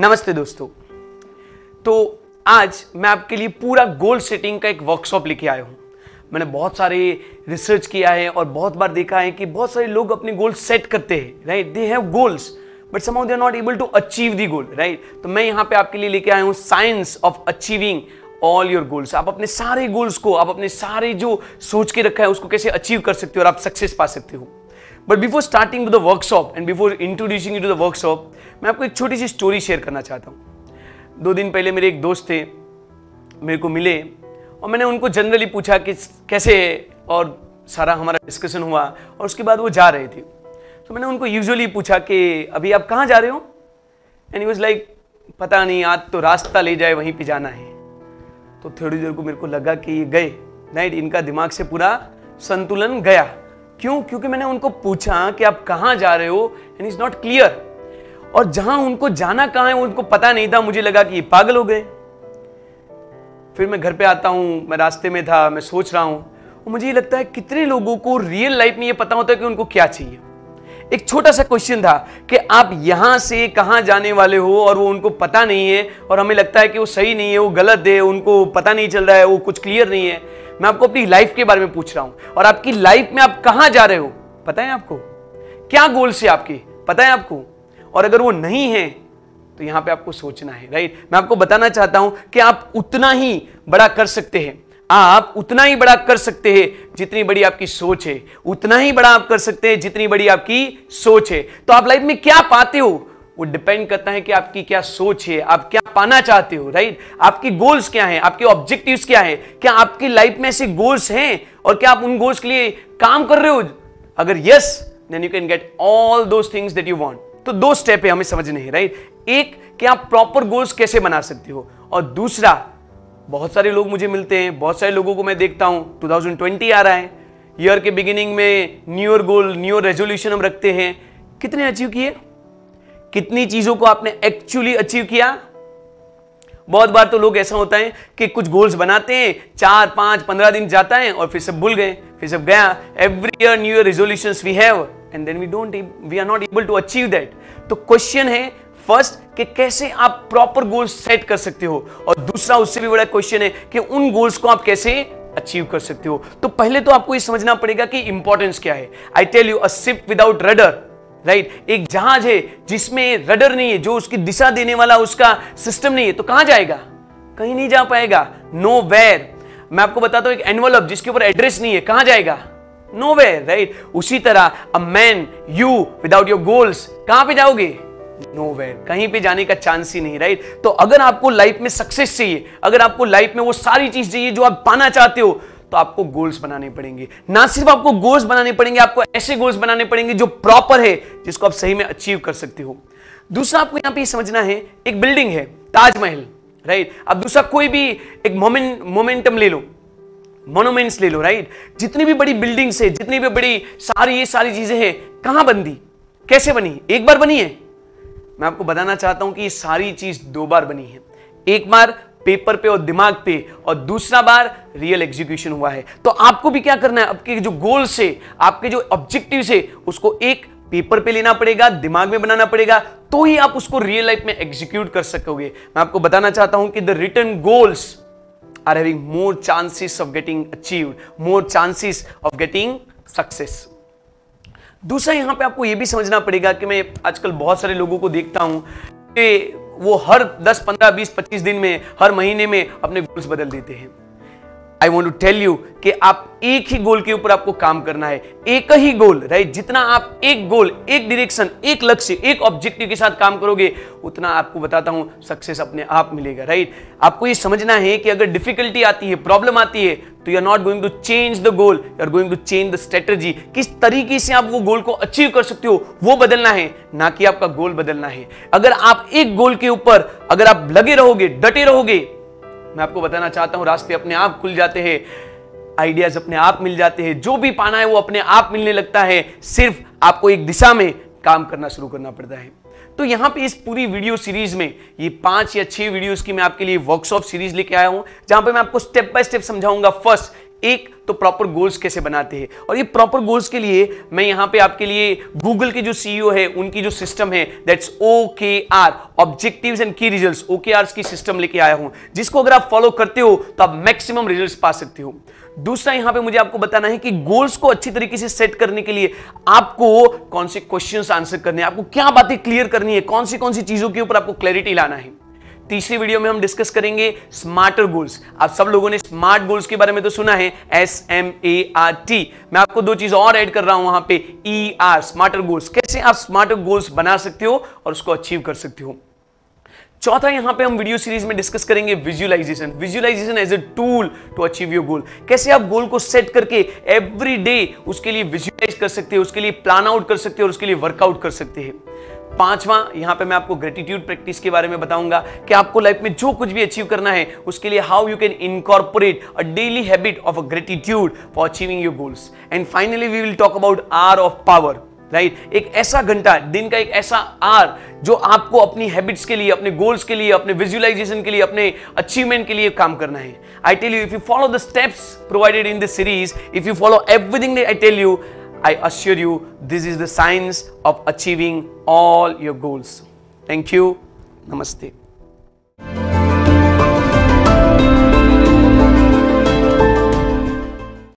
नमस्ते दोस्तों। तो आज मैं आपके लिए पूरा गोल सेटिंग का एक वर्कशॉप लेके आया हूँ। मैंने बहुत सारे रिसर्च किया है और बहुत बार देखा है कि बहुत सारे लोग अपने गोल सेट करते हैं right they have goals but somehow they are not able to achieve the goal right तो मैं यहाँ पे आपके लिए लेके आया हूँ science of achieving all your goals आप अपने सारे गोल्स को, आप अपने सारे जो सोच के रखा है, उसको कैसे अचीव कर सकते हो और आप सक्सेस पा सकते हो। But before starting to the workshop and before introducing you to the workshop मैं आपको एक छोटी सी स्टोरी शेयर करना चाहता हूँ। दो दिन पहले मेरे एक दोस्त थे, मेरे को मिले और मैंने उनको जनरली पूछा कि कैसे है और सारा हमारा डिस्कशन हुआ और उसके बाद वो जा रहे थे। तो मैंने उनको यूजुअली पूछा कि अभी आप कहाँ जा रहे हो? एंड वॉज़ लाइक पता नहीं, आज तो रास्ता ले जाए, वहीं पे जाना है। तो थोड़ी देर को मेरे को लगा कि ये गए। राइट इनका दिमाग से पूरा संतुलन गया। क्यों? क्योंकि मैंने उनको पूछा कि आप कहाँ जा रहे हो एंड इज़ नॉट क्लियर और जहाँ उनको जाना कहाँ है, उनको पता नहीं था, मुझे लगा कि ये पागल हो गए। फिर मैं घर पे आता हूँ, मैं रास्ते में था, मैं सोच रहा हूँ, और मुझे ये लगता है कितने लोगों को रियल लाइफ में ये पता होता है कि उनको क्या चाहिए। एक छोटा सा क्वेश्चन था कि आप यहाँ से कहाँ जाने वाले हो, और वो उनको पता नहीं है, और हमें लगता है कि वो सही नहीं है, वो गलत है, उनको पता नहीं चल रहा है, वो कुछ क्लियर नहीं है। मैं आपको अपनी लाइफ के बारे में पूछ रहा हूँ। और आपकी लाइफ में आप कहाँ जा रहे हो? पता है आपको? क्या गोल्स है आपके? पता है आपको? और अगर वो नहीं है तो यहाँ पे आपको सोचना है राइट मैं आपको बताना चाहता हूँ कि आप उतना ही बड़ा कर सकते हैं। आप उतना ही बड़ा कर सकते हैं जितनी बड़ी आपकी सोच है। उतना ही बड़ा आप कर सकते हैं जितनी बड़ी आपकी सोच है। तो आप लाइफ में क्या पाते हो? वो डिपेंड करता है कि आपकी क्या सोच है, आप क्या पाना चाहते हो राइट आपकी गोल्स क्या हैं, आपके ऑब्जेक्टिव्स क्या हैं? क्या आपकी लाइफ में ऐसे गोल्स हैं? और क्या आप उन गोल्स के लिए काम कर रहे हो? अगर yes then you can get all those things that you want तो दो स्टेप है, हमें समझने हैं राइट एक, कि आप प्रॉपर गोल्स कैसे बना सकते हो? और दूसरा, बहुत सारे लोग मुझे मिलते हैं, बहुत सारे लोगों को मैं देखता हूँ 2020 आ रहा है ईयर के बिगिनिंग में new year goal new year resolution हम रखते हैं। कितने अचीव किए? कितनी चीज़ों को आपने एक्चुअली अचीव किया? बहुत बार तो लोग ऐसा होता है कि कुछ गोल्स बनाते हैं, चार, पाँच, पंद्रह दिन जाता है और फिर सब भूल गए, फिर सब गया। Every year new year resolution we have and then we don't we are not able to achieve that तो क्वेश्चन है फ़र्स्ट कि कैसे आप प्रॉपर गोल्स सेट कर सकते हो? और दूसरा उससे भी बड़ा क्वेश्चन है कि उन गोल्स को आप कैसे अचीव कर सकते हो? तो पहले तो आपको ये समझना पड़ेगा कि इंपॉर्टेंस क्या है। I tell you a ship without rudder right? एक जहाज़ है जिसमें रडर नहीं है, जो उसकी दिशा देने वाला उसका सिस्टम नहीं है। तो कहाँ जाएगा? कहीं नहीं जा पाएगा। नो वेर मैं आपको बताता हूँ, एक एनवलप जिसके ऊपर एड्रेस नहीं है। कहाँ जाएगा? नो वेर राइट उसी तरह a man you without your goals कहाँ पे जाओगे? नो वेर कहीं पे जाने का चांस ही नहीं राइट तो अगर आपको लाइफ में सक्सेस चाहिए, अगर आपको लाइफ में वो सारी चीज़ चाहिए जो आप पाना चाहते हो तो आपको गोल्स बनाने पड़ेंगे। ना सिर्फ़ आपको गोल्स बनाने पड़ेंगे, आपको ऐसे गोल्स बनाने पड़ेंगे जो प्रॉपर है, जिसको आप सही में अचीव कर सकते हो। दूसरा आपको यहाँ पे समझना है, एक बिल्डिंग है, ताजमहल राइट अब दूसरा कोई भी एक मोमेंट मोमेंटम ले लो मोनोमेंट्स ले लो राइट जितनी भी बड़ी बिल्डिंग्स है, जितनी भी बड़ी सारी ये सारी चीज़ें हैं, कहाँ बनी कैसे बनी? एक बार बनी है? मैं आपको बताना चाहता हूँ कि ये सारी चीज़ दो बार बनी है। एक बार पेपर पे और दिमाग पे और दूसरा बार रियल एग्जीक्यूशन हुआ है। तो आपको भी क्या करना है? आपके जो गोल्स है आपके जो ऑब्जेक्टिव है उसको एक पेपर पे लेना पड़ेगा, दिमाग में बनाना पड़ेगा तो ही आप उसको रियल लाइफ में एग्जीक्यूट कर सकोगे। मैं आपको बताना चाहता हूँ कि the written goals are having more chances of getting achieved more chances of getting success दूसरा यहाँ पे आपको यह भी समझना पड़ेगा कि मैं आजकल बहुत सारे लोगों को देखता हूँ कि वो हर 10, 15, 20, 25 दिन में हर महीने में अपने गोल्स बदल देते हैं। I want to tell you कि आप एक ही गोल के ऊपर आपको काम करना है। एक ही गोल राइट जितना आप एक गोल एक डिरेक्शन एक लक्ष्य, एक ऑब्जेक्टिव के साथ काम करोगे, उतना आपको बताता हूँ सक्सेस अपने आप मिलेगा राइट आपको ये समझना है कि अगर डिफिकल्टी आती है प्रॉब्लम आती है तो you are not going to change the goal you are going to change the strategy किस तरीके से आप वो गोल को अचीव कर सकते हो, वो बदलना है, ना कि आपका गोल बदलना है। अगर आप एक गोल के ऊपर, अगर आप लगे रहोगे, डटे रहोगे मैं आपको बताना चाहता हूँ, रास्ते अपने आप खुल जाते हैं आइडियाज़ अपने आप मिल जाते हैं। जो भी पाना है वो अपने आप मिलने लगता है। सिर्फ़ आपको एक दिशा में काम करना शुरू करना पड़ता है। तो यहाँ पे इस पूरी वीडियो सीरीज़ में, ये पाँच या छह वीडियोस की मैं आपके लिए वर्कशॉप सीरीज़ लेके आया हूँ, जहाँ पे मैं आपको स्टेप बाय स्टेप समझाऊँगा। फ़र्स्ट एक तो प्रॉपर गोल्स कैसे बनाते हैं? और ये प्रॉपर गोल्स के लिए मैं यहाँ पे आपके लिए गूगल के जो सीईओ है, उनकी जो सिस्टम है that's O K R objectives and key results O K system लेके आया हूँ। जिसको अगर आप फॉलो करते हो तो आप मैक्सिमम रिजल्ट्स पा सकते हो। दूसरा यहाँ पे मुझे आपको बताना है कि गोल्स को अच्छी तरीके से सेट करने के लिए आपको कौन से क्वेश्चंस आंसर करने हैं, आपको क्या बातें क्लियर करनी है, कौन सी कौन सी चीज़ों के ऊपर आपको क्लैरिटी लाना है। तीसरी वीडियो में हम डिस्कस करेंगे स्मार्टर गोल्स आप सब लोगों ने स्मार्ट गोल्स के बारे में तो सुना है S M A R T मैं आपको दो चीज़ और ऐड कर रहा हूँ वहाँ पे ई आर स्मार्टर गोल्स कैसे आप स्मार्टर गोल्स बना सकते हो और उसको अचीव कर सकते हो? चौथा यहाँ पे हम वीडियो सीरीज़ में डिस्कस करेंगे visualisation visualisation as a tool to achieve your goal कैसे आप गोल को सेट करके एवरी डे उसके लिए विजुअलाइज कर सकते हैं, उसके लिए प्लान आउट कर सकते हैं और उसके लिए वर्कआउट कर सकते हैं? पांचवा, यहाँ पे मैं आपको ग्रेटिट्यूड प्रैक्टिस के बारे में बताऊँगा कि आपको लाइफ में जो कुछ भी अचीव करना है, उसके लिए how you can incorporate a daily habit of a gratitude for achieving your goals and finally we will talk about hour of power right right? एक ऐसा घंटा, दिन का एक ऐसा आर जो आपको अपनी हैबिट्स के लिए, अपने गोल्स के लिए, अपने विजुअलाइजेशन के लिए, अपने अचीवमेंट के लिए काम करना है I tell you if you follow the steps provided in this series if you follow everything I tell you I assure you, this is the science of achieving all your goals. Thank you. Namaste.